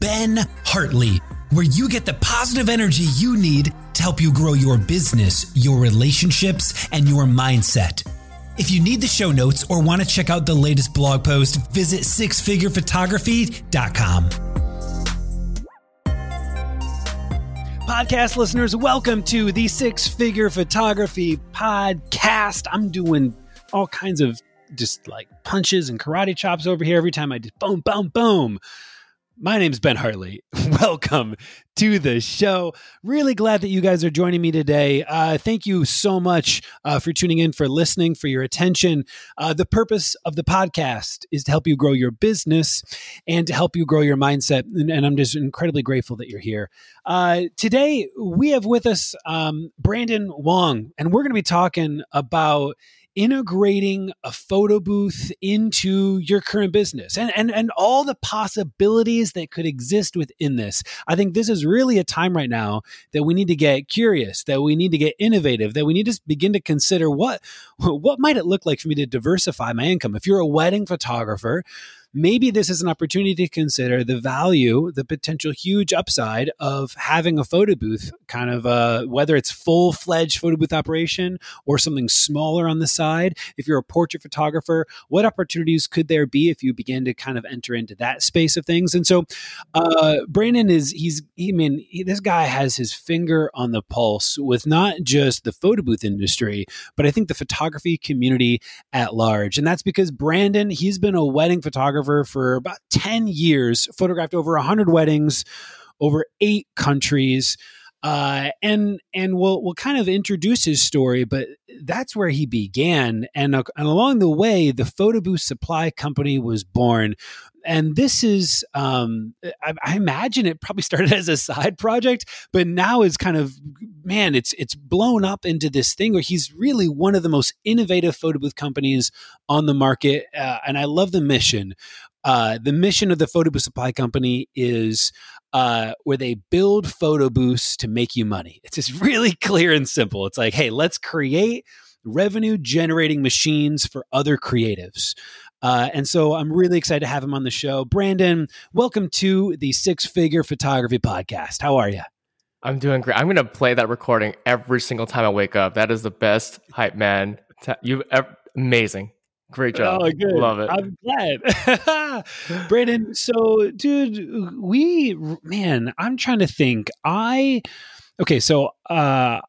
Ben Hartley, where you get the positive energy you need to help you grow your business, your relationships, and your mindset. If you need the show notes or want to check out the latest blog post, visit sixfigurephotography.com. Podcast listeners, welcome to the Six Figure Photography Podcast. I'm doing all kinds of just like punches and karate chops over here every time I just boom, boom, boom. My name's Ben Hartley. Welcome to the show. Really glad that you guys are joining me today. Uh, thank you so much uh, for tuning in, for listening, for your attention. Uh, the purpose of the podcast is to help you grow your business and to help you grow your mindset. And, and I'm just incredibly grateful that you're here. Uh, today, we have with us um, Brandon Wong, and we're going to be talking about integrating a photo booth into your current business and, and, and all the possibilities that could exist within this. I think this is really a time right now that we need to get curious, that we need to get innovative, that we need to begin to consider what, what might it look like for me to diversify my income? If you're a wedding photographer, maybe this is an opportunity to consider the value, the potential huge upside of having a photo booth, kind of uh, whether it's full fledged photo booth operation or something smaller on the side. If you're a portrait photographer, what opportunities could there be if you begin to kind of enter into that space of things? And so, uh, Brandon is he's he, I mean he, this guy has his finger on the pulse with not just the photo booth industry, but I think the photography community at large, and that's because Brandon he's been a wedding photographer photographer for about 10 years, photographed over 100 weddings, over eight countries. Uh, and and we'll we'll kind of introduce his story, but that's where he began, and uh, and along the way, the photo booth supply company was born, and this is um, I, I, imagine it probably started as a side project but now is kind of man it's it's blown up into this thing where he's really one of the most innovative photo booth companies on the market. Uh, and i love the mission. Uh, the mission of the photo booth supply company is uh, where they build photo booths to make you money it's just really clear and simple it's like hey let's create revenue generating machines for other creatives uh, and so I'm really excited to have him on the show. Brandon, welcome to the Six Figure Photography Podcast. How are you? I'm doing great. I'm going to play that recording every single time I wake up. That is the best hype man. You amazing. Great job. Oh, good. Love it. I'm glad. Brandon, so dude, we man, I'm trying to think. I okay, so uh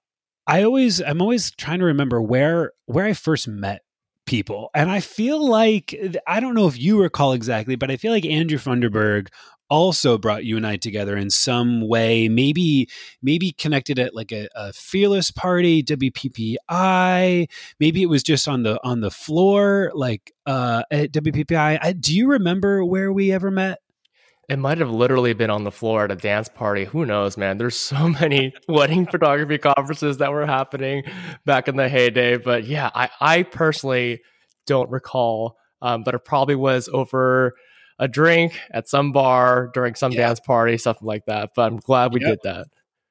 I always I'm always trying to remember where where I first met people. And I feel like, I don't know if you recall exactly, but I feel like Andrew Funderburg also brought you and I together in some way, maybe maybe connected at like a, a, fearless party, WPPI. Maybe it was just on the on the floor, like uh, at WPPI. I, do you remember where we ever met? It might have literally been on the floor at a dance party. Who knows, man? There's so many wedding photography conferences that were happening back in the heyday. But yeah, I, I personally don't recall, um, but it probably was over a drink at some bar during some yeah. dance party, something like that. But I'm glad we yep. did that.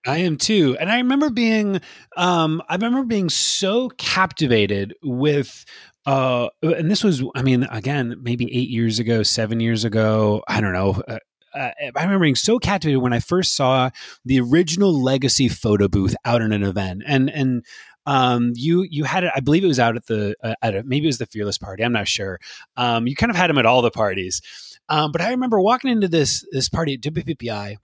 I am too. And I remember being um I remember being so captivated with uh and this was I mean again maybe 8 years ago, 7 years ago, I don't know. Uh, uh, I remember being so captivated when I first saw the original legacy photo booth out in an event, and and um, you you had it. I believe it was out at the uh, at a, maybe it was the Fearless party. I'm not sure. Um, you kind of had them at all the parties, um, but I remember walking into this this party at WPPI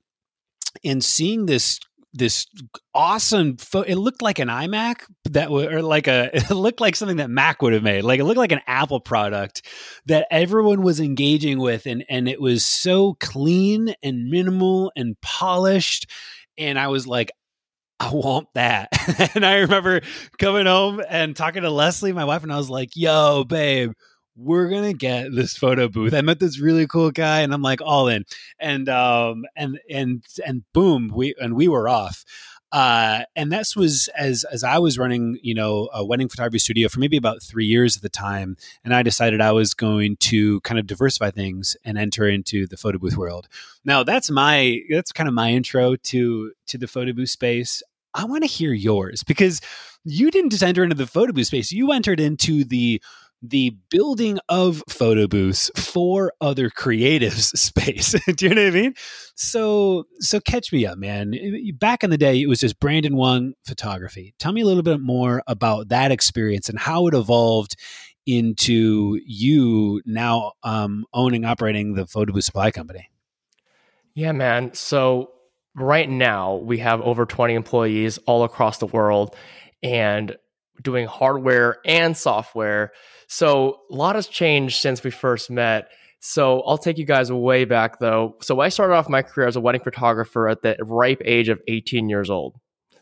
and seeing this this awesome fo- it looked like an iMac that would or like a it looked like something that Mac would have made like it looked like an Apple product that everyone was engaging with and and it was so clean and minimal and polished and I was like I want that. and I remember coming home and talking to Leslie, my wife, and I was like, yo, babe, we're gonna get this photo booth. I met this really cool guy, and I'm like all in. And um and and and boom, we and we were off. Uh, and this was as as I was running, you know, a wedding photography studio for maybe about three years at the time, and I decided I was going to kind of diversify things and enter into the photo booth world. Now that's my that's kind of my intro to to the photo booth space. I want to hear yours because you didn't just enter into the photo booth space; you entered into the the building of photo booths for other creatives space. Do you know what I mean? So so catch me up, man. Back in the day, it was just Brandon Wong photography. Tell me a little bit more about that experience and how it evolved into you now um, owning operating the photo booth supply company. Yeah, man. So right now we have over 20 employees all across the world and doing hardware and software so a lot has changed since we first met. So I'll take you guys way back though. So I started off my career as a wedding photographer at the ripe age of 18 years old.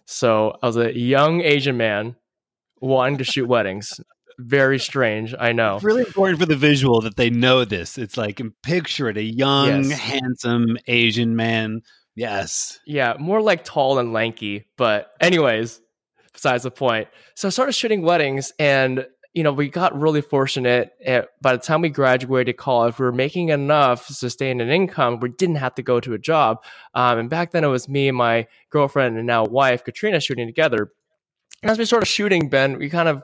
So I was a young Asian man wanting to shoot weddings. Very strange, I know. It's really important for the visual that they know this. It's like picture it a young, yes. handsome Asian man. Yes. Yeah, more like tall and lanky. But, anyways, besides the point. So I started shooting weddings and you know, we got really fortunate. At, by the time we graduated college, we were making enough to sustain an income. We didn't have to go to a job. Um, and back then, it was me and my girlfriend and now wife, Katrina, shooting together. And as we started shooting, Ben, we kind of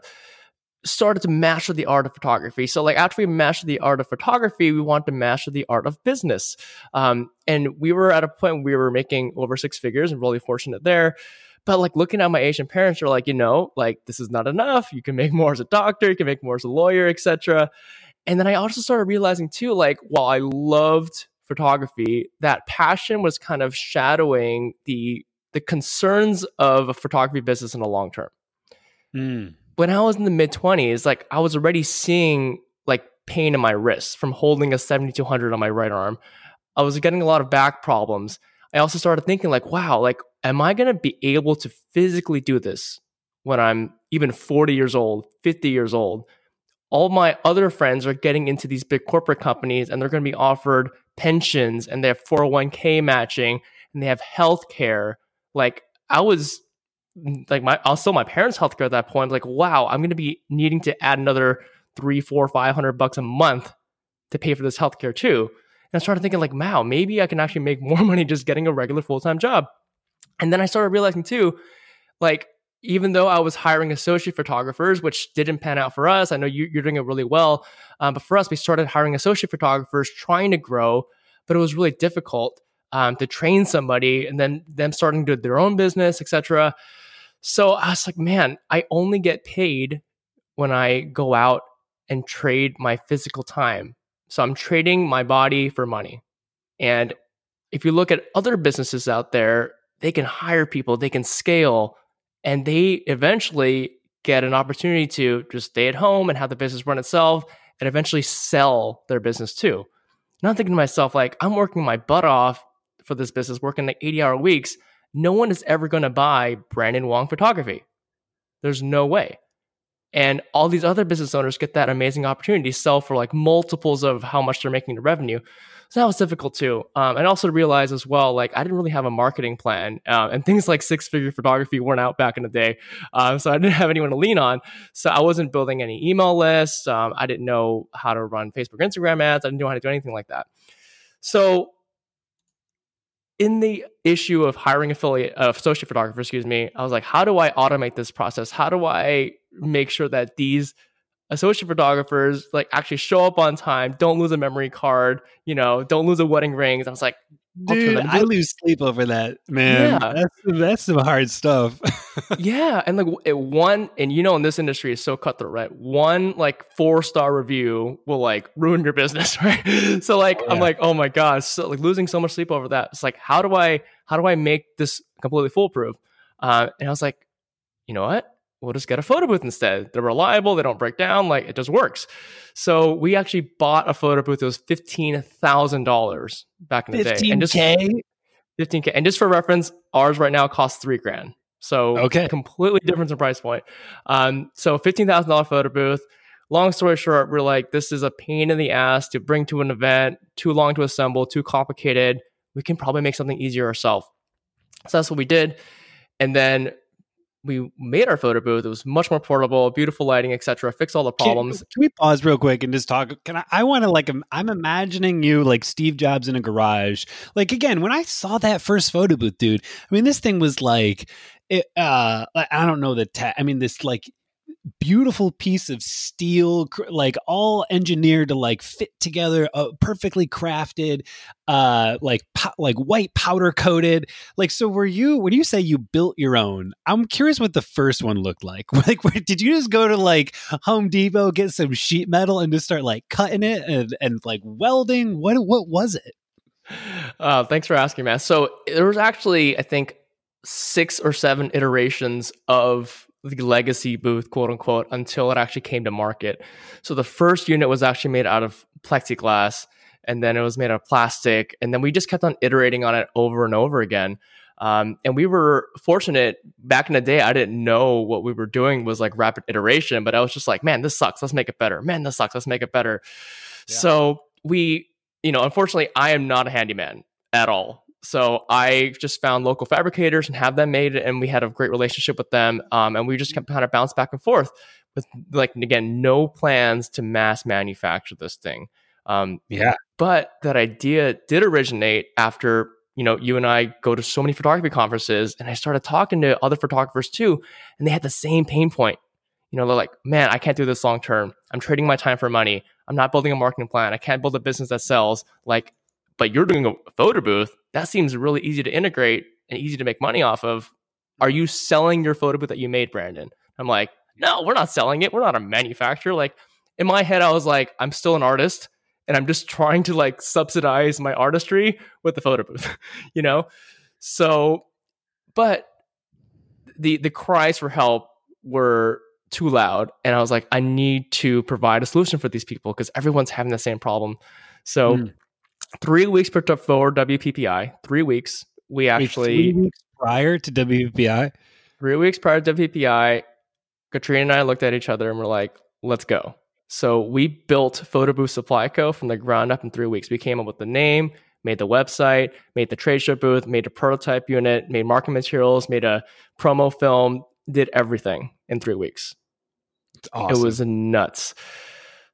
started to master the art of photography. So, like after we mastered the art of photography, we wanted to master the art of business. Um, and we were at a point where we were making over six figures, and really fortunate there. But like looking at my Asian parents, are like, you know, like this is not enough. You can make more as a doctor, you can make more as a lawyer, etc. And then I also started realizing too, like while I loved photography, that passion was kind of shadowing the the concerns of a photography business in the long term. Mm. When I was in the mid 20s, like I was already seeing like pain in my wrists from holding a 7200 on my right arm. I was getting a lot of back problems. I also started thinking like, wow, like am I going to be able to physically do this when I'm even 40 years old, 50 years old? All my other friends are getting into these big corporate companies and they're going to be offered pensions and they have 401k matching and they have health care. Like I was like my also my parents' health care at that point. Like, wow, I'm gonna be needing to add another three, four, five hundred bucks a month to pay for this healthcare too. And I started thinking, like, wow, maybe I can actually make more money just getting a regular full time job. And then I started realizing too, like, even though I was hiring associate photographers, which didn't pan out for us, I know you, are doing it really well. Um, but for us, we started hiring associate photographers, trying to grow, but it was really difficult um, to train somebody, and then them starting to do their own business, etc. So I was like, man, I only get paid when I go out and trade my physical time. So I'm trading my body for money. And if you look at other businesses out there, they can hire people, they can scale, and they eventually get an opportunity to just stay at home and have the business run itself and eventually sell their business too. And I'm thinking to myself, like, I'm working my butt off for this business, working like 80 hour weeks. No one is ever going to buy Brandon Wong photography. There's no way. And all these other business owners get that amazing opportunity to sell for like multiples of how much they're making the revenue. So that was difficult too. Um, and also to realize as well, like I didn't really have a marketing plan, uh, and things like six figure photography weren't out back in the day. Um, so I didn't have anyone to lean on. So I wasn't building any email lists. Um, I didn't know how to run Facebook, Instagram ads. I didn't know how to do anything like that. So in the issue of hiring affiliate uh, associate photographer, excuse me, I was like, how do I automate this process? How do I make sure that these associate photographers like actually show up on time, don't lose a memory card, you know, don't lose a wedding rings. I was like, Dude, I lose sleep over that, man. Yeah. That's that's some hard stuff. yeah, and like it, one, and you know, in this industry is so cutthroat, right? One like four star review will like ruin your business, right? so like, yeah. I'm like, oh my god, so like losing so much sleep over that. It's like, how do I, how do I make this completely foolproof? Uh, and I was like, you know what? We'll just get a photo booth instead. They're reliable. They don't break down. Like it just works. So we actually bought a photo booth. It was fifteen thousand dollars back in the 15K? day. And just 15k. And just for reference, ours right now costs three grand. So okay, completely different in price point. Um, so fifteen thousand dollar photo booth. Long story short, we're like, this is a pain in the ass to bring to an event, too long to assemble, too complicated. We can probably make something easier ourselves. So that's what we did. And then we made our photo booth. It was much more portable, beautiful lighting, etc. Fix all the problems. Can, can, we pause real quick and just talk? Can I? I want to like. I'm imagining you like Steve Jobs in a garage. Like again, when I saw that first photo booth, dude. I mean, this thing was like. It, uh, I don't know the. Ta- I mean, this like beautiful piece of steel like all engineered to like fit together uh, perfectly crafted uh like po- like white powder coated. Like so were you when you say you built your own i'm curious what the first one looked like. Like where, did you just go to like home depot get some sheet metal and just start like cutting it and, and like welding? What what was it? Uh thanks for asking man so there was actually i think six or seven iterations of the legacy booth, quote unquote, until it actually came to market. So the first unit was actually made out of plexiglass, and then it was made out of plastic, and then we just kept on iterating on it over and over again. Um, and we were fortunate back in the day. I didn't know what we were doing was like rapid iteration, but I was just like, man, this sucks. Let's make it better. Man, this sucks. Let's make it better. Yeah. So we, you know, unfortunately, I am not a handyman at all. So I just found local fabricators and have them made, and we had a great relationship with them. Um, and we just kept kind of bounce back and forth with like again, no plans to mass manufacture this thing. Um, yeah, but that idea did originate after you know you and I go to so many photography conferences, and I started talking to other photographers too, and they had the same pain point. You know, they're like, "Man, I can't do this long term. I'm trading my time for money. I'm not building a marketing plan. I can't build a business that sells. Like, but you're doing a photo booth that seems really easy to integrate and easy to make money off of. Are you selling your photo booth that you made, Brandon? I'm like, no, we're not selling it. We're not a manufacturer. Like in my head, I was like, I'm still an artist and I'm just trying to like subsidize my artistry with the photo booth, you know? So, but the the cries for help were too loud and I was like, I need to provide a solution for these people because everyone's having the same problem. So mm three weeks before WPPI. Three weeks. We actually Wait, weeks prior to WPPI. Three weeks prior to WPPI, Katrina and I looked at each other and we're like, "Let's go." So we built Photo Booth Supply Co. from the ground up in three weeks. We came up with the name, made the website, made the trade show booth, made a prototype unit, made marketing materials, made a promo film, did everything in three weeks. Awesome. It was nuts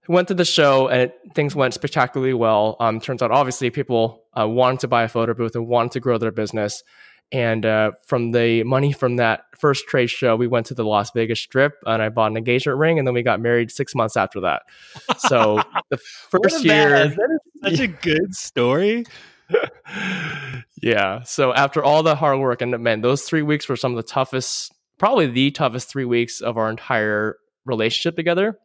went to the show and it, things went spectacularly well. Um, turns out, obviously, people uh, wanted to buy a photo booth and wanted to grow their business. And uh, from the money from that first trade show, we went to the Las Vegas Strip and I bought an engagement ring. And then we got married six months after that. So the first year. That is such a good story. yeah. So after all the hard work, and man, those three weeks were some of the toughest, probably the toughest three weeks of our entire relationship together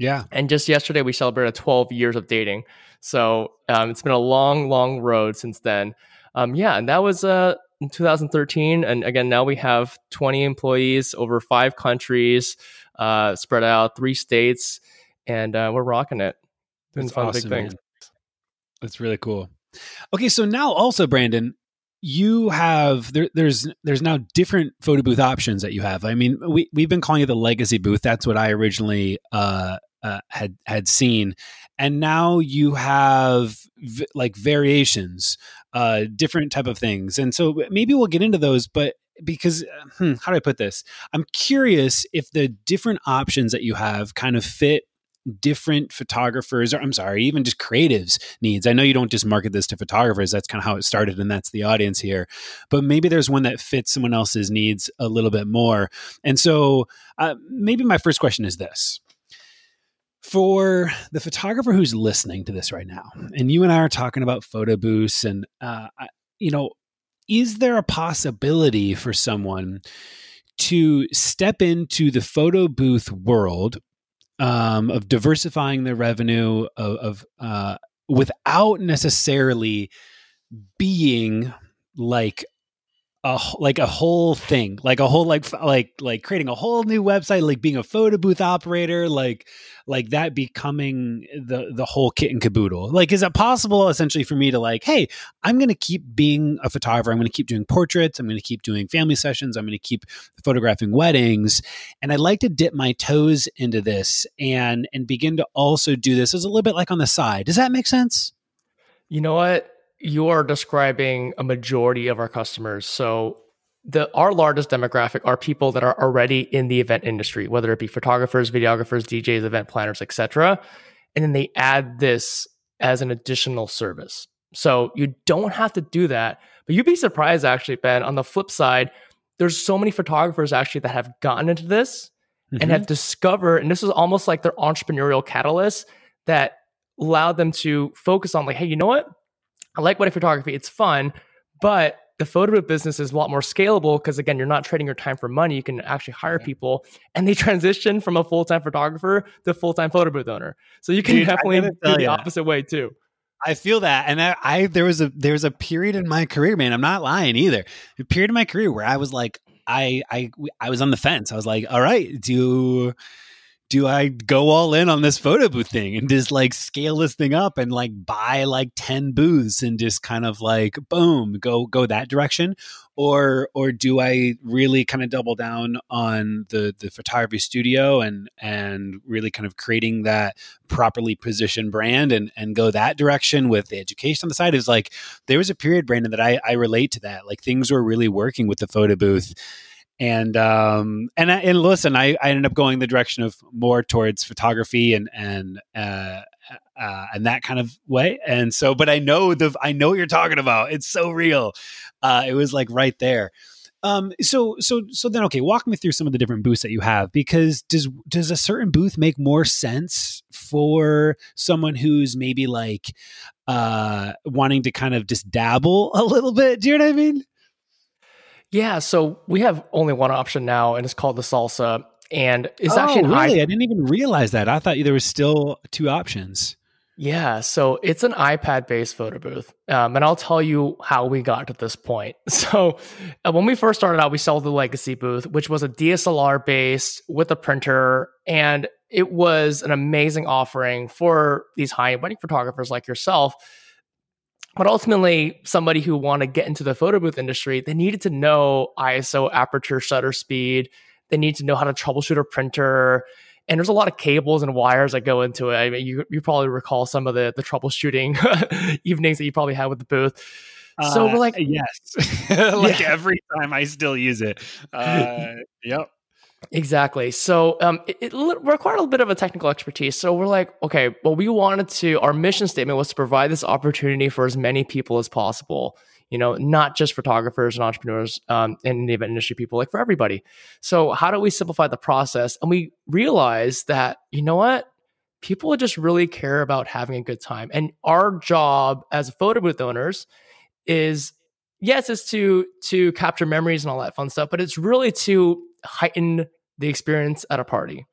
yeah. And just yesterday, we celebrated 12 years of dating. So um, it's been a long, long road since then. Um, yeah. And that was uh, in 2013. And again, now we have 20 employees over five countries, uh, spread out three states, and uh, we're rocking it. Doing That's fun, awesome, big things. That's really cool. Okay. So now also, Brandon, you have there, there's there's now different photo booth options that you have. I mean, we we've been calling it the legacy booth. That's what I originally uh, uh, had had seen, and now you have v- like variations, uh, different type of things, and so maybe we'll get into those. But because uh, hmm, how do I put this? I'm curious if the different options that you have kind of fit different photographers or I'm sorry, even just creatives needs. I know you don't just market this to photographers. That's kind of how it started and that's the audience here. But maybe there's one that fits someone else's needs a little bit more. And so uh, maybe my first question is this for the photographer who's listening to this right now, and you and I are talking about photo booths, and uh, you know, is there a possibility for someone to step into the photo booth world um, of diversifying their revenue of, of uh, without necessarily being like a like a whole thing like a whole like like like creating a whole new website like being a photo booth operator like like that becoming the the whole kit and caboodle. Like is it possible essentially for me to like hey i'm going to keep being a photographer. I'm going to keep doing portraits. I'm going to keep doing family sessions. I'm going to keep photographing weddings. And i'd like to dip my toes into this and and begin to also do this. As a little bit like on the side. Does that make sense? You know what you are describing a majority of our customers. So the our largest demographic are people that are already in the event industry, whether it be photographers, videographers, DJs, event planners, etc. And then they add this as an additional service. So you don't have to do that. But you'd be surprised actually, Ben, on the flip side, there's so many photographers actually that have gotten into this mm-hmm. and have discovered, and this is almost like their entrepreneurial catalyst that allowed them to focus on like, hey, you know what? I like wedding photography. It's fun, but the photo booth business is a lot more scalable because again, you're not trading your time for money. You can actually hire yeah. people, and they transition from a full time photographer to full time photo booth owner. So you can Dude, definitely do the opposite way too. I feel that, and I, I there was a there was a period in my career, man. I'm not lying either. A period in my career where I was like, I I I was on the fence. I was like, all right, do do I go all in on this photo booth thing and just like scale this thing up and like buy like 10 booths and just kind of like boom go go that direction? Or or do I really kind of double down on the the photography studio and and really kind of creating that properly positioned brand and and go that direction with the education on the side? Is like there was a period Brandon that I I relate to that. Like things were really working with the photo booth and um and and listen I, I ended up going the direction of more towards photography and and uh, uh and that kind of way. And so but i know the i know what you're talking about. It's so real. Uh it was like right there. Um so so so then okay walk me through some of the different booths that you have because does does a certain booth make more sense for someone who's maybe like uh wanting to kind of just dabble a little bit? Do you know what i mean yeah, so we have only one option now, and it's called the Salsa, and it's oh, actually really. I didn't even realize that. I thought there was still two options. Yeah, so it's an iPad based photo booth. Um, and I'll tell you how we got to this point. So, uh, when we first started out, we sold the Legacy booth, which was a DSLR based with a printer. And it was an amazing offering for these high end wedding photographers like yourself but ultimately, somebody who want to get into the photo booth industry, they needed to know ISO aperture shutter speed. They need to know how to troubleshoot a printer. And there's a lot of cables and wires that go into it. I mean, you, you probably recall some of the, the troubleshooting evenings that you probably had with the booth. So uh, we're like, yes, like yeah. every time I still use it. Uh, yep. Exactly. So um, it, it, required a little bit of a technical expertise. So we're like, okay, well, we wanted to, our mission statement was to provide this opportunity for as many people as possible, you know, not just photographers and entrepreneurs um, and the event industry people, like for everybody. So how do we simplify the process? And we realized that, you know what? People just really care about having a good time. And our job as photo booth owners is yes, it's to to capture memories and all that fun stuff, but it's really to heighten the experience at a party.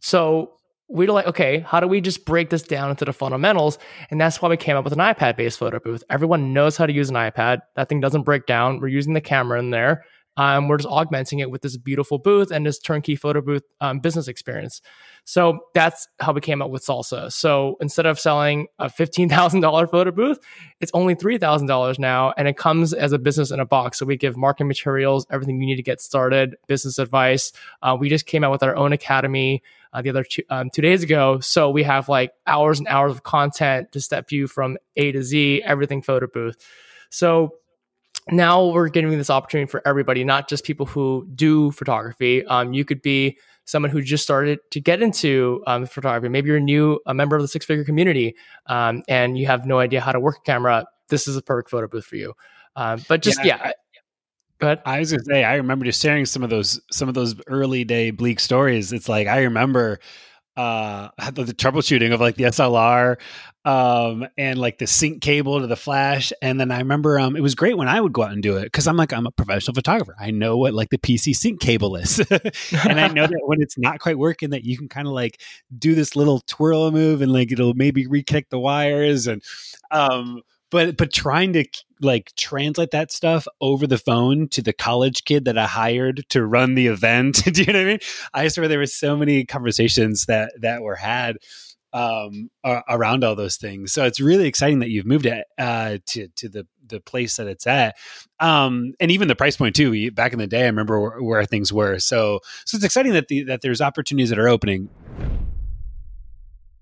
So we were like, okay, how do we just break this down into the fundamentals? And that's why we came up with an iPad based photo booth. Everyone knows how to use an iPad. That thing doesn't break down. We're using the camera in there. Um, we're just augmenting it with this beautiful booth and this turnkey photo booth um, business experience. So that's how we came up with Salsa. So instead of selling a $15,000 photo booth, it's only $3,000 now. And it comes as a business in a box. So we give marketing materials, everything you need to get started, business advice. Uh, we just came out with our own academy. Uh, the other two, um, two days ago. So we have like hours and hours of content to step you from A to Z, everything photo booth. So now we're giving this opportunity for everybody, not just people who do photography. Um, you could be someone who just started to get into um, photography. Maybe you're a new a member of the six figure community um, and you have no idea how to work a camera. This is a perfect photo booth for you. Um, but just yeah. yeah. Go ahead. I was gonna say, I remember just sharing some of those some of those early day bleak stories. It's like I remember uh the, the troubleshooting of like the SLR um and like the sync cable to the flash and then I remember um it was great when I would go out and do it cuz I'm like I'm a professional photographer. I know what like the PC sync cable is. and I know that when it's not quite working that you can kind of like do this little twirl move and like it'll maybe reconnect the wires and um but but trying to like translate that stuff over the phone to the college kid that I hired to run the event. Do you know what I mean? I remember there were so many conversations that that were had um, around all those things. So it's really exciting that you've moved it uh, to to the the place that it's at, um, and even the price point too. Back in the day, I remember where, where things were. So so it's exciting that the, that there's opportunities that are opening.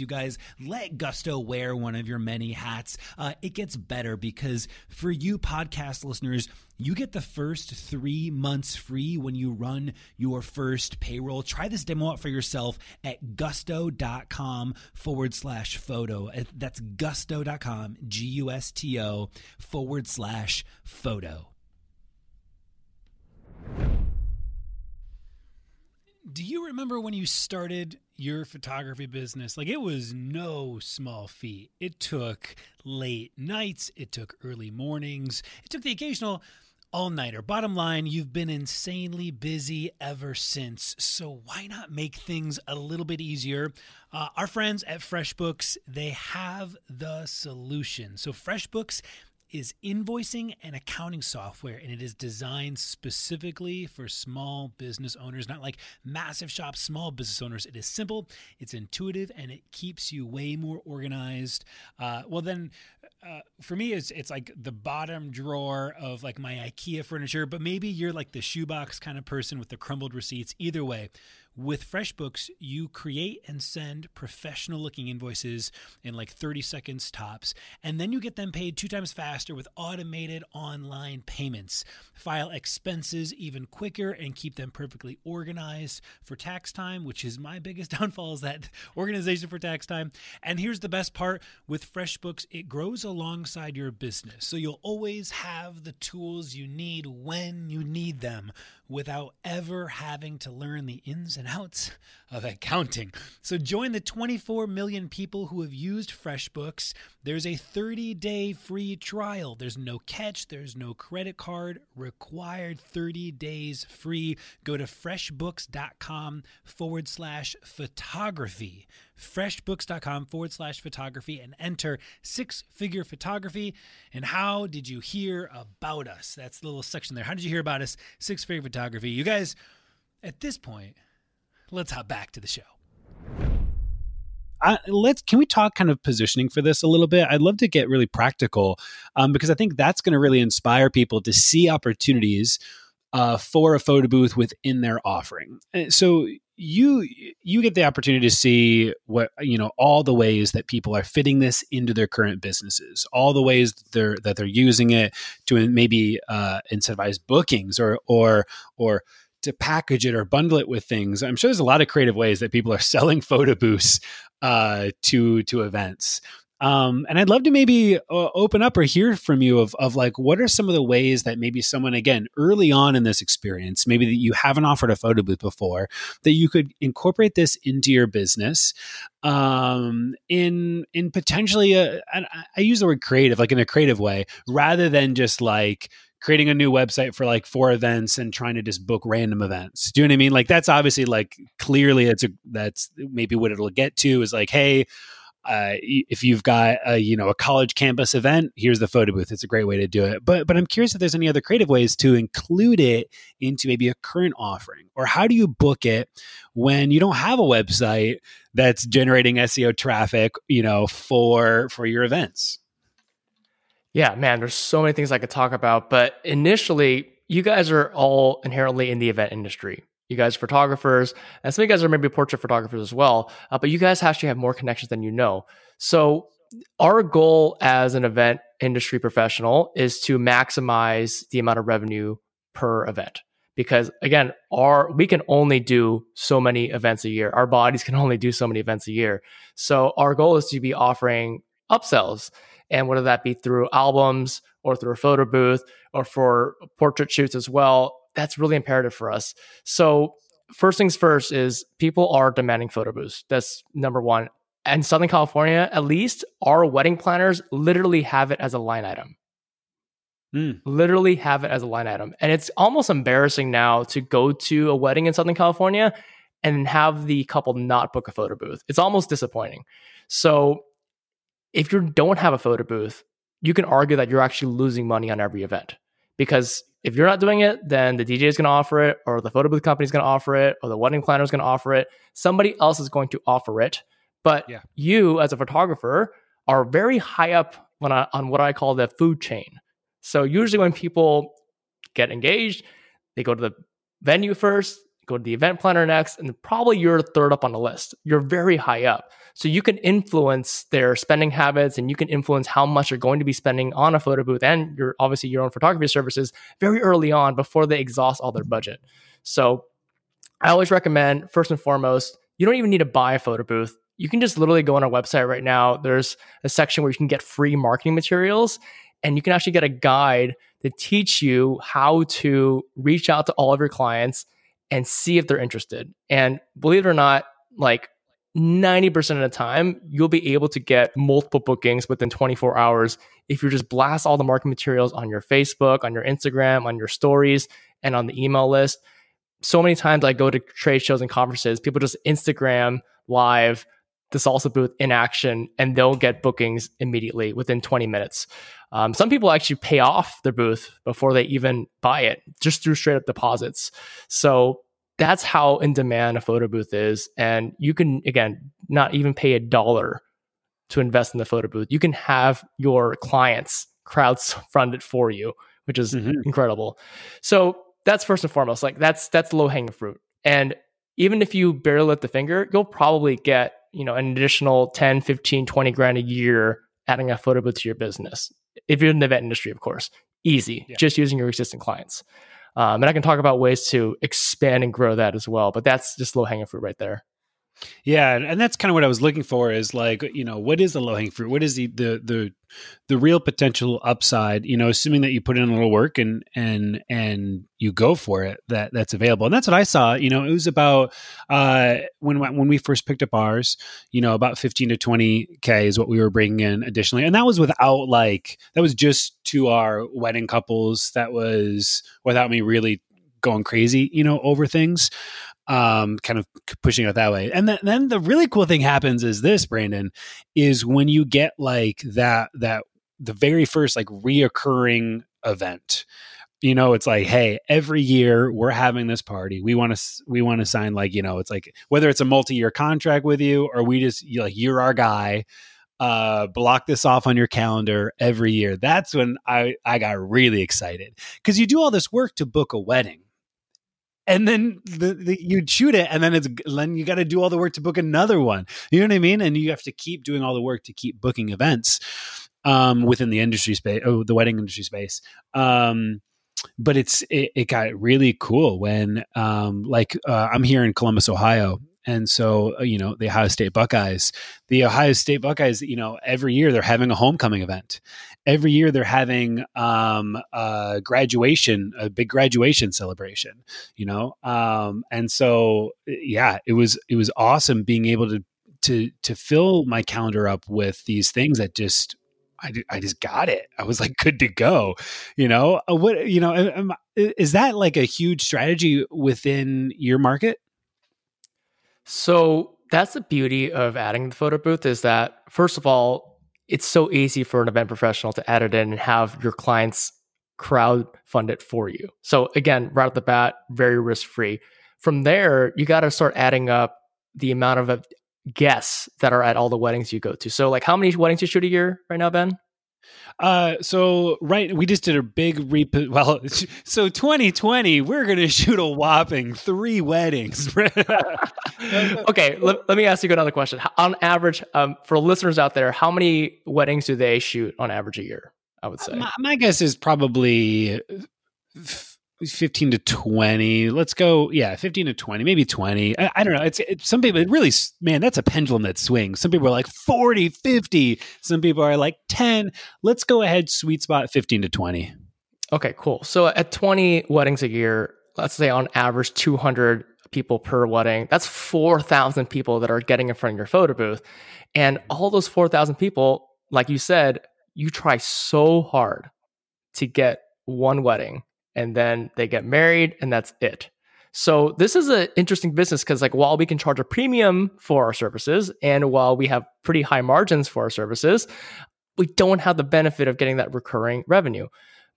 you guys let Gusto wear one of your many hats. Uh, it gets better because for you podcast listeners, you get the first three months free when you run your first payroll. Try this demo out for yourself at gusto.com forward slash photo. Uh, that's gusto.com, G U S T O forward slash photo. Do you remember when you started your photography business? Like, it was no small feat. It took late nights, it took early mornings, it took the occasional all nighter. Bottom line, you've been insanely busy ever since. So, why not make things a little bit easier? Uh, our friends at FreshBooks, they have the solution. So, FreshBooks is invoicing and accounting software, and it is designed specifically for small business owners, not like massive shops, small business owners. It is simple, it's intuitive, and it keeps you way more organized. Uh, well, then uh, for me, it's it's like the bottom drawer of like my IKEA furniture, but maybe you're like the shoebox kind of person with the crumbled receipts. Either way, with FreshBooks, you create and send professional looking invoices in like 30 seconds tops, and then you get them paid two times faster with automated online payments. File expenses even quicker and keep them perfectly organized for tax time, which is my biggest downfall is that organization for tax time. And here's the best part with FreshBooks, it grows alongside your business. So you'll always have the tools you need when you need them without ever having to learn the ins and outs of accounting. So join the 24 million people who have used FreshBooks. There's a 30 day free trial. There's no catch, there's no credit card required. 30 days free. Go to freshbooks.com forward slash photography freshbooks.com forward slash photography and enter six figure photography. And how did you hear about us? That's the little section there. How did you hear about us? Six figure photography. You guys, at this point, let's hop back to the show. Uh, let's can we talk kind of positioning for this a little bit i'd love to get really practical um, because i think that's going to really inspire people to see opportunities uh, for a photo booth within their offering so you you get the opportunity to see what you know all the ways that people are fitting this into their current businesses all the ways that they're that they're using it to maybe uh, incentivize bookings or or or to package it or bundle it with things i'm sure there's a lot of creative ways that people are selling photo booths uh, to to events. Um, and I'd love to maybe uh, open up or hear from you of, of like, what are some of the ways that maybe someone, again, early on in this experience, maybe that you haven't offered a photo booth before, that you could incorporate this into your business um, in, in potentially, a, I use the word creative, like in a creative way, rather than just like, creating a new website for like four events and trying to just book random events. Do you know what I mean? Like that's obviously like clearly it's a that's maybe what it'll get to is like, hey, uh, if you've got a you know a college campus event, here's the photo booth. It's a great way to do it. But but I'm curious if there's any other creative ways to include it into maybe a current offering, or how do you book it when you don't have a website that's generating SEO traffic, you know, for for your events. Yeah, man, there's so many things I could talk about, but initially, you guys are all inherently in the event industry you guys photographers, and some of you guys are maybe portrait photographers as well, uh, but you guys actually have more connections than you know. So, our goal as an event industry professional is to maximize the amount of revenue per event. Because again, our we can only do so many events a year. Our bodies can only do so many events a year. So our goal is to be offering upsells, and whether that be through albums or through a photo booth or for portrait shoots as well, that's really imperative for us. So first things first is people are demanding photo booths. That's number one. And Southern California, at least, our wedding planners literally have it as a line item. Mm. Literally have it as a line item. And it's almost embarrassing now to go to a wedding in Southern California and have the couple not book a photo booth. It's almost disappointing. So if you don't have a photo booth, you can argue that you're actually losing money on every event because if you're not doing it, then the DJ is going to offer it, or the photo booth company is going to offer it, or the wedding planner is going to offer it. Somebody else is going to offer it. But yeah. you, as a photographer, are very high up on, a, on what I call the food chain. So usually when people get engaged, they go to the venue first, go to the event planner next, and probably you're third up on the list. You're very high up. So you can influence their spending habits and you can influence how much you're going to be spending on a photo booth and your obviously your own photography services very early on before they exhaust all their budget. So I always recommend first and foremost, you don't even need to buy a photo booth. You can just literally go on our website right now. There's a section where you can get free marketing materials and you can actually get a guide to teach you how to reach out to all of your clients and see if they're interested. And believe it or not, like 90% of the time, you'll be able to get multiple bookings within 24 hours if you just blast all the marketing materials on your Facebook, on your Instagram, on your stories, and on the email list. So many times I go to trade shows and conferences, people just Instagram live the salsa booth in action and they'll get bookings immediately within 20 minutes. Um, some people actually pay off their booth before they even buy it, just through straight up deposits. So that's how in demand a photo booth is. And you can, again, not even pay a dollar to invest in the photo booth. You can have your clients crowds fund it for you, which is mm-hmm. incredible. So that's first and foremost, like that's that's low hanging fruit. And even if you barely lift the finger, you'll probably get, you know, an additional 10, 15, 20 grand a year adding a photo booth to your business if you're in the event industry, of course, easy, yeah. just using your existing clients. Um, and I can talk about ways to expand and grow that as well. But that's just low hanging fruit right there. Yeah, and that's kind of what I was looking for is like, you know, what is the low hanging fruit? What is the the the the real potential upside, you know, assuming that you put in a little work and and and you go for it that that's available. And that's what I saw, you know, it was about uh when when we first picked up ours, you know, about 15 to 20k is what we were bringing in additionally. And that was without like that was just to our wedding couples. That was without me really going crazy, you know, over things um, kind of pushing it that way. And then, then the really cool thing happens is this, Brandon, is when you get like that, that the very first like reoccurring event, you know, it's like, hey, every year we're having this party. We want to, we want to sign like, you know, it's like whether it's a multi-year contract with you or we just you like you're our guy uh block this off on your calendar every year that's when i i got really excited because you do all this work to book a wedding and then the, the, you'd shoot it and then it's then you got to do all the work to book another one. You know what i mean? And you have to keep doing all the work to keep booking events um, within the industry space oh the wedding industry space. Um, but it's it, it, got really cool when um, like uh, i'm here in columbus ohio And so, uh, you know, the Ohio State Buckeyes, the Ohio State Buckeyes, you know, every year they're having a homecoming event. Every year they're having um, a graduation, a big graduation celebration, you know? Um, and so, yeah, it was, it was awesome being able to, to, to fill my calendar up with these things that just I, I just got it. I was like good to go. You know, uh, what you know, am, is that like a huge strategy within your market? So that's the beauty of adding the photo booth is that first of all, it's so easy for an event professional to add it in and have your clients crowd fund it for you. So again, right at the bat, very risk free. From there, you got to start adding up the amount of uh, guests that are at all the weddings you go to. So like how many weddings you shoot a year right now, Ben? Uh, so right, we just did a big rep. Well, so 2020, we're going to shoot a whopping three weddings. okay, let, let me ask you another question. On average, um, for listeners out there, how many weddings do they shoot on average a year? I would say. My, my guess is probably 15 to 20 let's go yeah 15 to 20 maybe 20 i, I don't know. It's, it's, some people it really man that's a pendulum that swings. Some people are like 40 50 some people are like 10 let's go ahead sweet spot 15 to 20 okay cool. So at 20 weddings a year let's say on average 200 people per wedding that's 4000 people that are getting in front of your photo booth. And all those 4000 people like you said you try so hard to get one wedding and then they get married and that's it. So this is an interesting business because like while we can charge a premium for our services and while we have pretty high margins for our services, we don't have the benefit of getting that recurring revenue.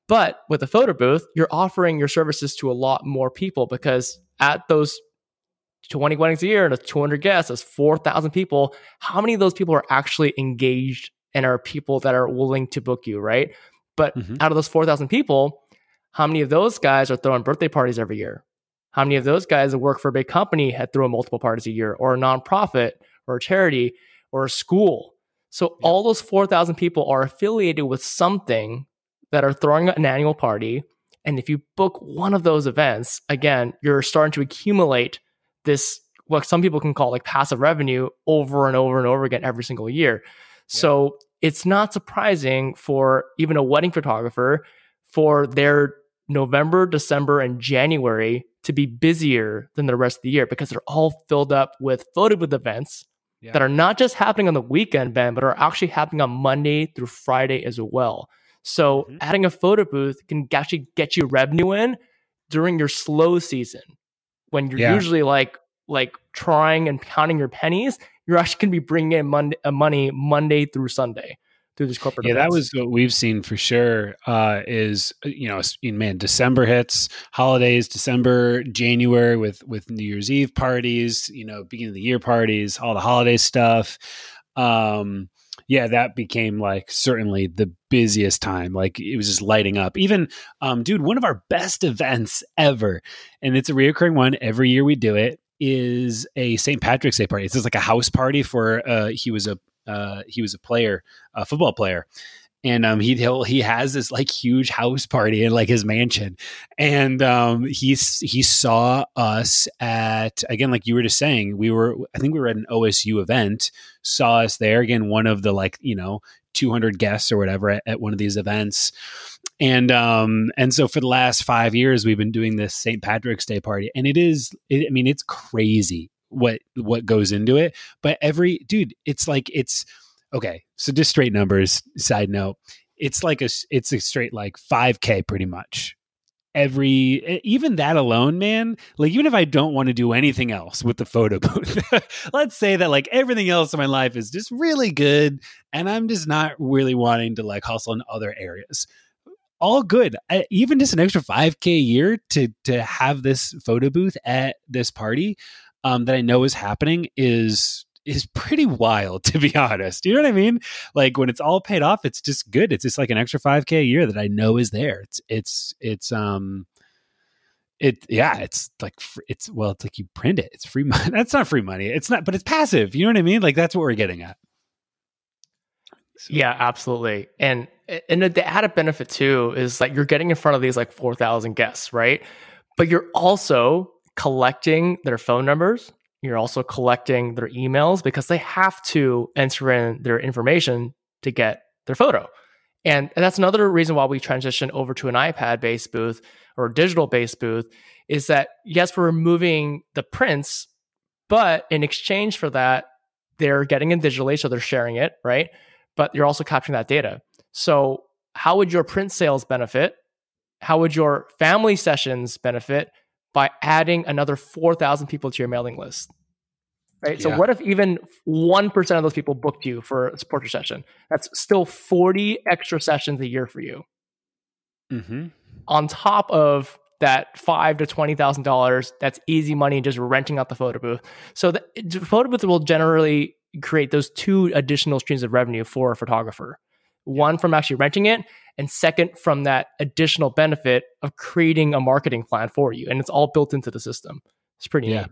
But with a photo booth, you're offering your services to a lot more people because at those 20 weddings a year and 200 guests, that's 4,000 people. How many of those people are actually engaged and are people that are willing to book you, right? But mm-hmm. out of those 4,000 people, how many of those guys are throwing birthday parties every year? How many of those guys that work for a big company had thrown multiple parties a year, or a nonprofit, or a charity, or a school? So yeah. all those 4,000 people are affiliated with something that are throwing an annual party. And if you book one of those events, again, you're starting to accumulate this, what some people can call like passive revenue over and over and over again every single year. Yeah. So it's not surprising for even a wedding photographer for their November, December, and January to be busier than the rest of the year because they're all filled up with photo with events yeah. that are not just happening on the weekend, Ben, but are actually happening on Monday through Friday as well. So mm-hmm. adding a photo booth can actually get you revenue in during your slow season when you're yeah. usually like like trying and counting your pennies. You're actually going to be bringing in Monday, uh, money Monday through Sunday through these corporate yeah events. that was what we've seen for sure uh, is you know man december hits holidays december january with with new year's eve parties you know beginning of the year parties all the holiday stuff um yeah that became like certainly the busiest time like it was just lighting up even um dude one of our best events ever and it's a reoccurring one every year we do it is a St. Patrick's Day party. It's just like a house party for uh he was a uh, he was a player, a football player, and um, he he has this like huge house party in like his mansion, and um, he saw us at again like you were just saying we were I think we were at an OSU event, saw us there again one of the like you know 200 guests or whatever at, at one of these events, and um and so for the last five years we've been doing this St. Patrick's Day party, and it is it, I mean it's crazy what what goes into it but every dude it's like it's okay so just straight numbers side note it's like a it's a straight like 5k pretty much. Every even that alone man like even if i don't want to do anything else with the photo booth let's say that like everything else in my life is just really good and i'm just not really wanting to like hustle in other areas. All good I, even just an extra 5k a year to to have this photo booth at this party um, that I know is happening is is pretty wild to be honest. You know what I mean? Like when it's all paid off, it's just good. It's just like an extra 5k a year that I know is there. It's it's it's um it yeah, it's like it's well, it's like you print it. It's free money. That's not free money. It's not, but it's passive. You know what I mean? Like that's what we're getting at. So. Yeah, absolutely. And and the added benefit too is like you're getting in front of these like 4,000 guests, right? But you're also collecting their phone numbers You're also collecting their emails because they have to enter in their information to get their photo. And, and that's another reason why we transition over to an iPad based booth or digital based booth is that yes, we're removing the prints, but in exchange for that, they're getting it digitally, so they're sharing it, right? But you're also capturing that data. So how would your print sales benefit? How would your family sessions benefit by adding another 4,000 people to your mailing list? Right. Yeah. So what if even 1% of those people booked you for a support session? That's still 40 extra sessions a year for you. Mm-hmm. On top of that five to twenty thousand dollars, that's easy money just renting out the photo booth. So the, the photo booth will generally create those two additional streams of revenue for a photographer. One from actually renting it, and second from that additional benefit of creating a marketing plan for you. And it's all built into the system. It's pretty yeah. neat.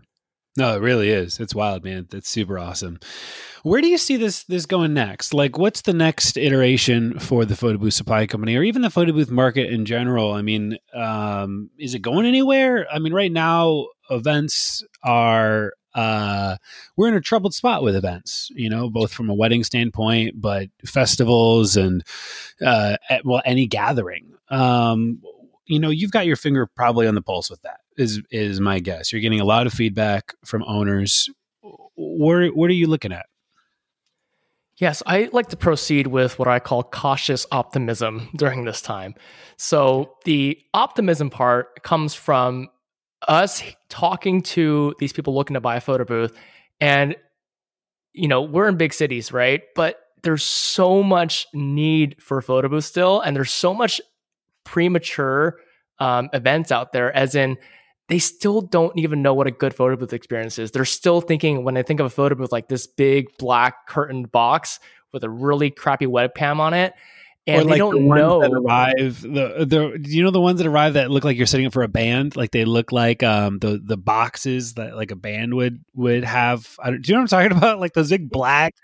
No, it really is. It's wild, man. That's super awesome. Where do you see this this going next? Like, what's the next iteration for the photo booth supply company, or even the photo booth market in general? I mean, um, is it going anywhere? I mean, right now events are uh, we're in a troubled spot with events, you know, both from a wedding standpoint, but festivals and uh, at, well, any gathering. Um, you know, you've got your finger probably on the pulse with that is is my guess. You're getting a lot of feedback from owners. Where what are you looking at? Yes, I like to proceed with what I call cautious optimism during this time. So the optimism part comes from us talking to these people looking to buy a photo booth and you know, we're in big cities, right? But there's so much need for photo booth still and there's so much premature um, events out there as in they still don't even know what a good photo booth experience is. They're still thinking when they think of a photo booth like this big black curtained box with a really crappy webcam on it. And or like they don't the know that arrive the the you know the ones that arrive that look like you're sitting up for a band like they look like um the the boxes that like a band would would have I do you know what I'm talking about like those big black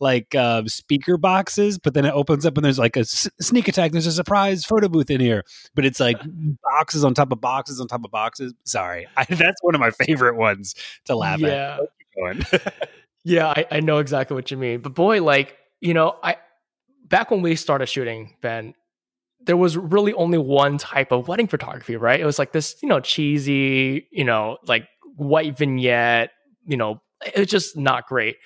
like uh, speaker boxes, but then it opens up and there's like a s- sneak attack. There's a surprise photo booth in here, but it's like boxes on top of boxes on top of boxes. Sorry, I, that's one of my favorite ones to laugh yeah. at. yeah, I, I know exactly what you mean. But boy, like you know, I back when we started shooting, Ben, there was really only one type of wedding photography, right? It was like this, you know, cheesy, you know, like white vignette, you know, it's just not great.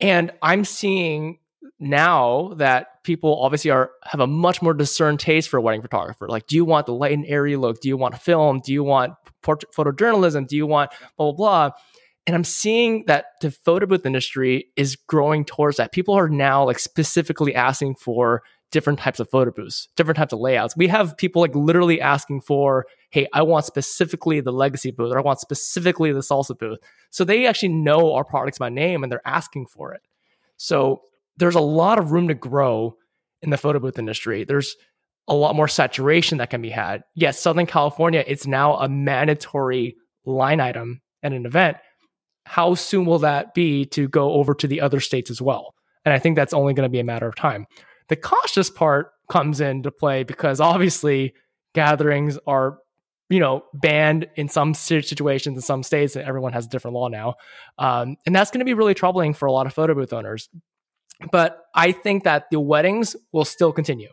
And I'm seeing now that people obviously are have a much more discerned taste for a wedding photographer. Like, do you want the light and airy look? Do you want film? Do you want portrait photojournalism? Do you want blah blah blah? And I'm seeing that the photo booth industry is growing towards that. People are now like specifically asking for different types of photo booths, different types of layouts. We have people like literally asking for, hey, I want specifically the legacy booth or I want specifically the salsa booth. So they actually know our products by name and they're asking for it. So there's a lot of room to grow in the photo booth industry. There's a lot more saturation that can be had. Yes, Southern California, it's now a mandatory line item at an event. How soon will that be to go over to the other states as well? And I think that's only going to be a matter of time. The cautious part comes into play because obviously gatherings are you know banned in some situations in some states and everyone has a different law now um, and that's going to be really troubling for a lot of photo booth owners but i think that the weddings will still continue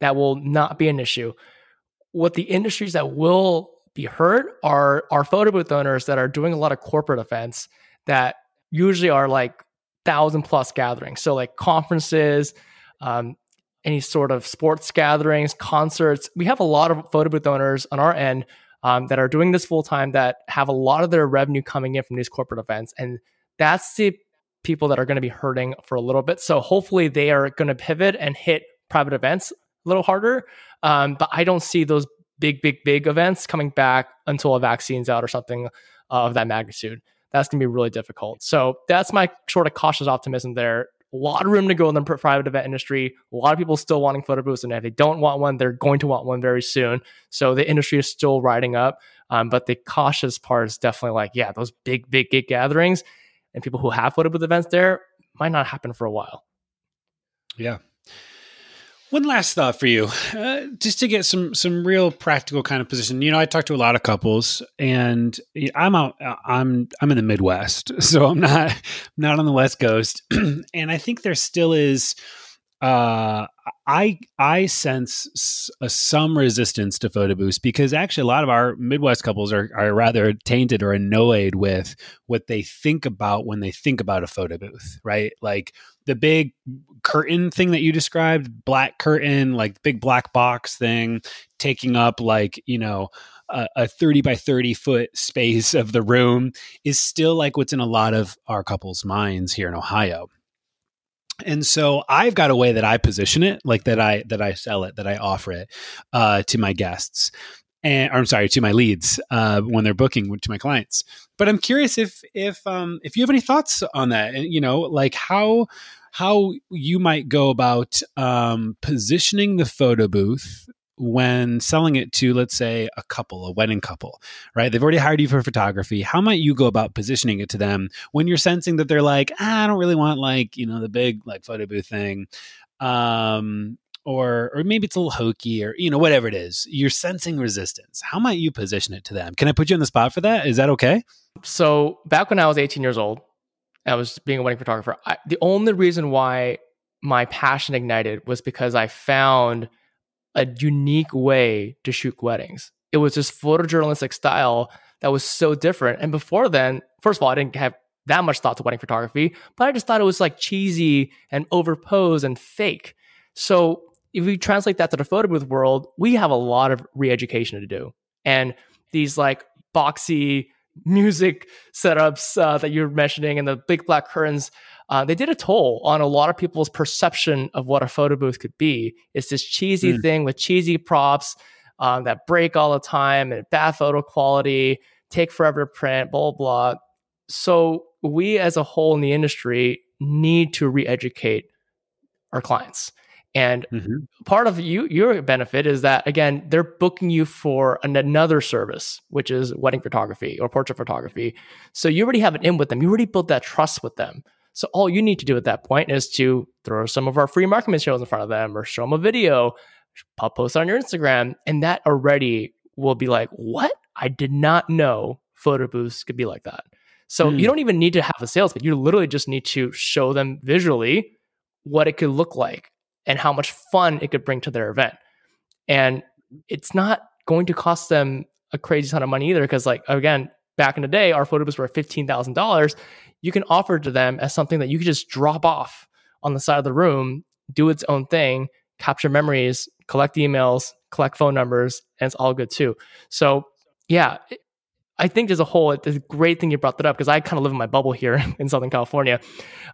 that will not be an issue what the industries that will be hurt are are photo booth owners that are doing a lot of corporate events that usually are like thousand plus gatherings so like conferences um, any sort of sports gatherings, concerts. We have a lot of photo booth owners on our end um, that are doing this full time that have a lot of their revenue coming in from these corporate events. And that's the people that are going to be hurting for a little bit. So hopefully they are going to pivot and hit private events a little harder. Um, but I don't see those big, big, big events coming back until a vaccine's out or something of that magnitude. That's going to be really difficult. So that's my sort of cautious optimism there a lot of room to go in the private event industry. A lot of people still wanting photo booths, and if they don't want one, they're going to want one very soon. So the industry is still riding up. Um, but the cautious part is definitely like, yeah, those big, big, big gatherings and people who have photo booth events there might not happen for a while. Yeah. One last thought for you, uh, just to get some some real practical kind of position. You know, I talk to a lot of couples, and I'm out. I'm I'm in the Midwest, so I'm not not on the West Coast, and I think there still is uh, I I sense some resistance to photo booths because actually a lot of our Midwest couples are are rather tainted or annoyed with what they think about when they think about a photo booth, right? Like the big curtain thing that you described, black curtain, like big black box thing, taking up like you know a 30 by 30 foot space of the room is still like what's in a lot of our couples' minds here in Ohio and so i've got a way that i position it like that i that i sell it that i offer it uh, to my guests and or i'm sorry to my leads uh, when they're booking to my clients. But i'm curious if if um if you have any thoughts on that and you know like how how you might go about um positioning the photo booth when selling it to let's say a couple a wedding couple right? They've already hired you for photography. How might you go about positioning it to them when you're sensing that they're like ah, i don't really want like you know the big like photo booth thing um or or maybe it's a little hokey or you know whatever it is you're sensing resistance. How might you position it to them? Can i put you on the spot for that? Is that okay? So back when i was 18 years old i was being a wedding photographer I, the only reason why my passion ignited was because i found a unique way to shoot weddings. It was this photojournalistic style that was so different. And before then, first of all, I didn't have that much thought to wedding photography, but I just thought it was like cheesy and overposed and fake. So if we translate that to the photo booth world, we have a lot of re-education to do. And these like boxy music setups uh, that you're mentioning and the big black curtains, uh, they did a toll on a lot of people's perception of what a photo booth could be. It's this cheesy mm. thing with cheesy props um, that break all the time and bad photo quality, take forever to print, blah, blah, blah. So we as a whole in the industry need to re-educate our clients. And mm-hmm. part of you your benefit is that again they're booking you for an, another service, which is wedding photography or portrait photography. So you already have an in with them. You already built that trust with them. So all you need to do at that point is to throw some of our free marketing materials in front of them or show them a video, pop post on your Instagram, and that already will be like, what? I did not know photo booths could be like that. So mm. you don't even need to have a sales pitch. You literally just need to show them visually what it could look like and how much fun it could bring to their event. And it's not going to cost them a crazy ton of money either, because like again, back in the day, our photo booths were fifteen thousand dollars you can offer to them as something that you can just drop off on the side of the room, do its own thing, capture memories, collect emails, collect phone numbers, and it's all good too. So, yeah, I think as a whole, it's a great thing you brought that up because I kind of live in my bubble here in Southern California.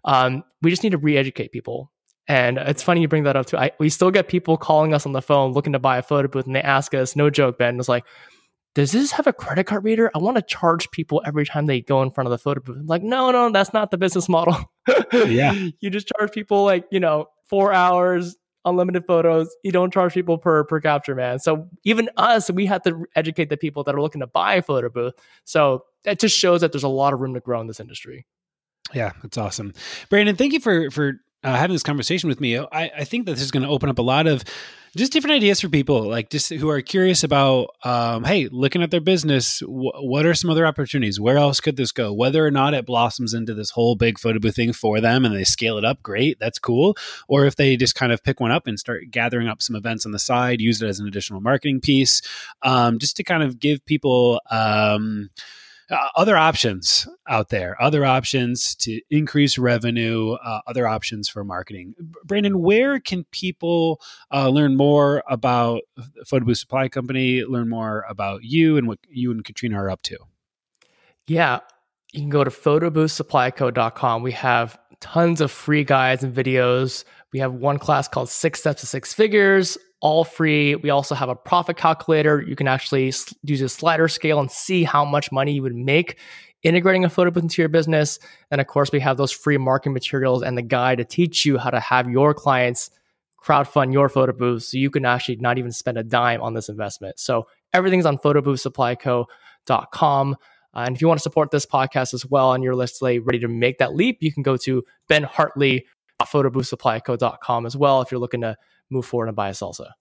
Um, we just need to re educate people. And it's funny you bring that up too. I, we still get people calling us on the phone looking to buy a photo booth and they ask us, no joke, Ben, it's like, does this have a credit card reader? I want to charge people every time they go in front of the photo booth. I'm like, no, no, that's not the business model. yeah. You just charge people like, you know, four hours, unlimited photos. You don't charge people per per capture, man. So even us, we have to educate the people that are looking to buy a photo booth. So that just shows that there's a lot of room to grow in this industry. Yeah, that's awesome. Brandon, thank you for for uh, having this conversation with me. I, I think that this is going to open up a lot of just different ideas for people like just who are curious about um, hey looking at their business what are some other opportunities? Where else could this go? Whether or not it blossoms into this whole big photo booth thing for them and they scale it up great that's cool. Or if they just kind of pick one up and start gathering up some events on the side use it as an additional marketing piece um, just to kind of give people um, uh, other options out there, other options to increase revenue, uh, other options for marketing. Brandon, where can people uh, learn more about Photo Booth Supply Company, learn more about you and what you and Katrina are up to? Yeah, you can go to photoboothsupplyco.com. We have tons of free guides and videos. We have one class called Six Steps to Six Figures all free. We also have a profit calculator. You can actually use a slider scale and see how much money you would make integrating a photo booth into your business. And of course, we have those free marketing materials and the guide to teach you how to have your clients crowdfund your photo booth so you can actually not even spend a dime on this investment. So everything's on photoboothsupplyco.com. Uh, and if you want to support this podcast as well and you're literally ready to make that leap, you can go to Ben Hartley photoboothsupplyco.com as well if you're looking to move forward and buy a salsa.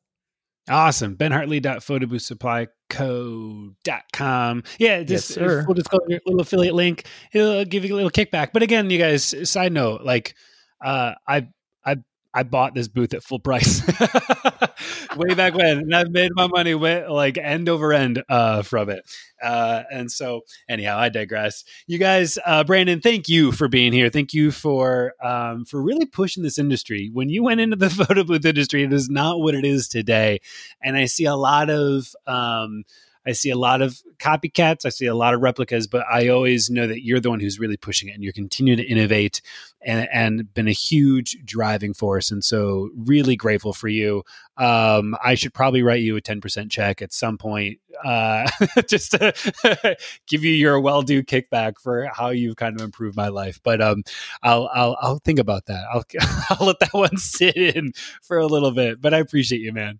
Awesome. BenHartley.photoboothsupplyco.com. Yeah, just yes, full disclosure, little affiliate link. It'll give you a little kickback. But again, you guys, side note, like uh I I I bought this booth at full price way back when, and I've made my money like end over end uh, from it. Uh, and so, anyhow, I digress. You guys, uh, Brandon, thank you for being here. Thank you for um, for really pushing this industry. When you went into the photo booth industry, it is not what it is today, and I see a lot of. Um, I see a lot of copycats. I see a lot of replicas, but I always know that you're the one who's really pushing it and you're continuing to innovate and, and been a huge driving force. And so, really grateful for you. Um, I should probably write you a 10% check at some point uh, just to give you your well due kickback for how you've kind of improved my life. But um, I'll, I'll, I'll think about that. I'll, I'll let that one sit in for a little bit, but I appreciate you, man.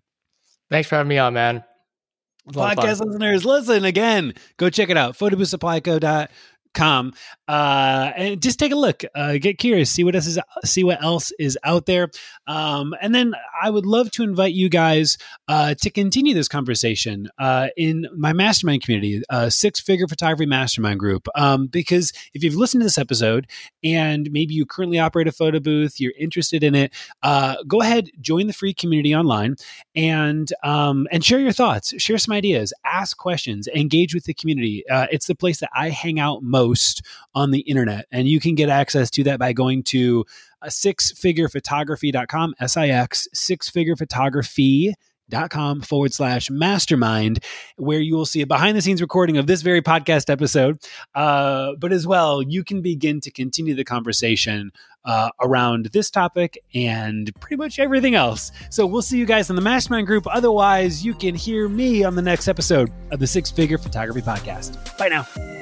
Thanks for having me on, man podcast listeners, listen again. Go check it out. Photoboothsupplyco.com com uh, and just take a look uh, get curious see what else is see what else is out there. Um, and then i would love to invite you guys uh, to continue this conversation uh, in my mastermind community uh, six figure photography mastermind group. Um, because if you've listened to this episode and maybe you currently operate a photo booth you're interested in it uh, go ahead join the free community online and um, and share your thoughts share some ideas ask questions engage with the community. It's the place that i hang out most most on the internet. And you can get access to that by going to uh, sixfigurephotography.com, S I X, sixfigurephotography dot com forward slash mastermind where you will see a behind the scenes recording of this very podcast episode. Uh, but as well you can begin to continue the conversation uh, around this topic and pretty much everything else. So we'll see you guys in the mastermind group. Otherwise you can hear me on the next episode of the six figure photography podcast. Bye now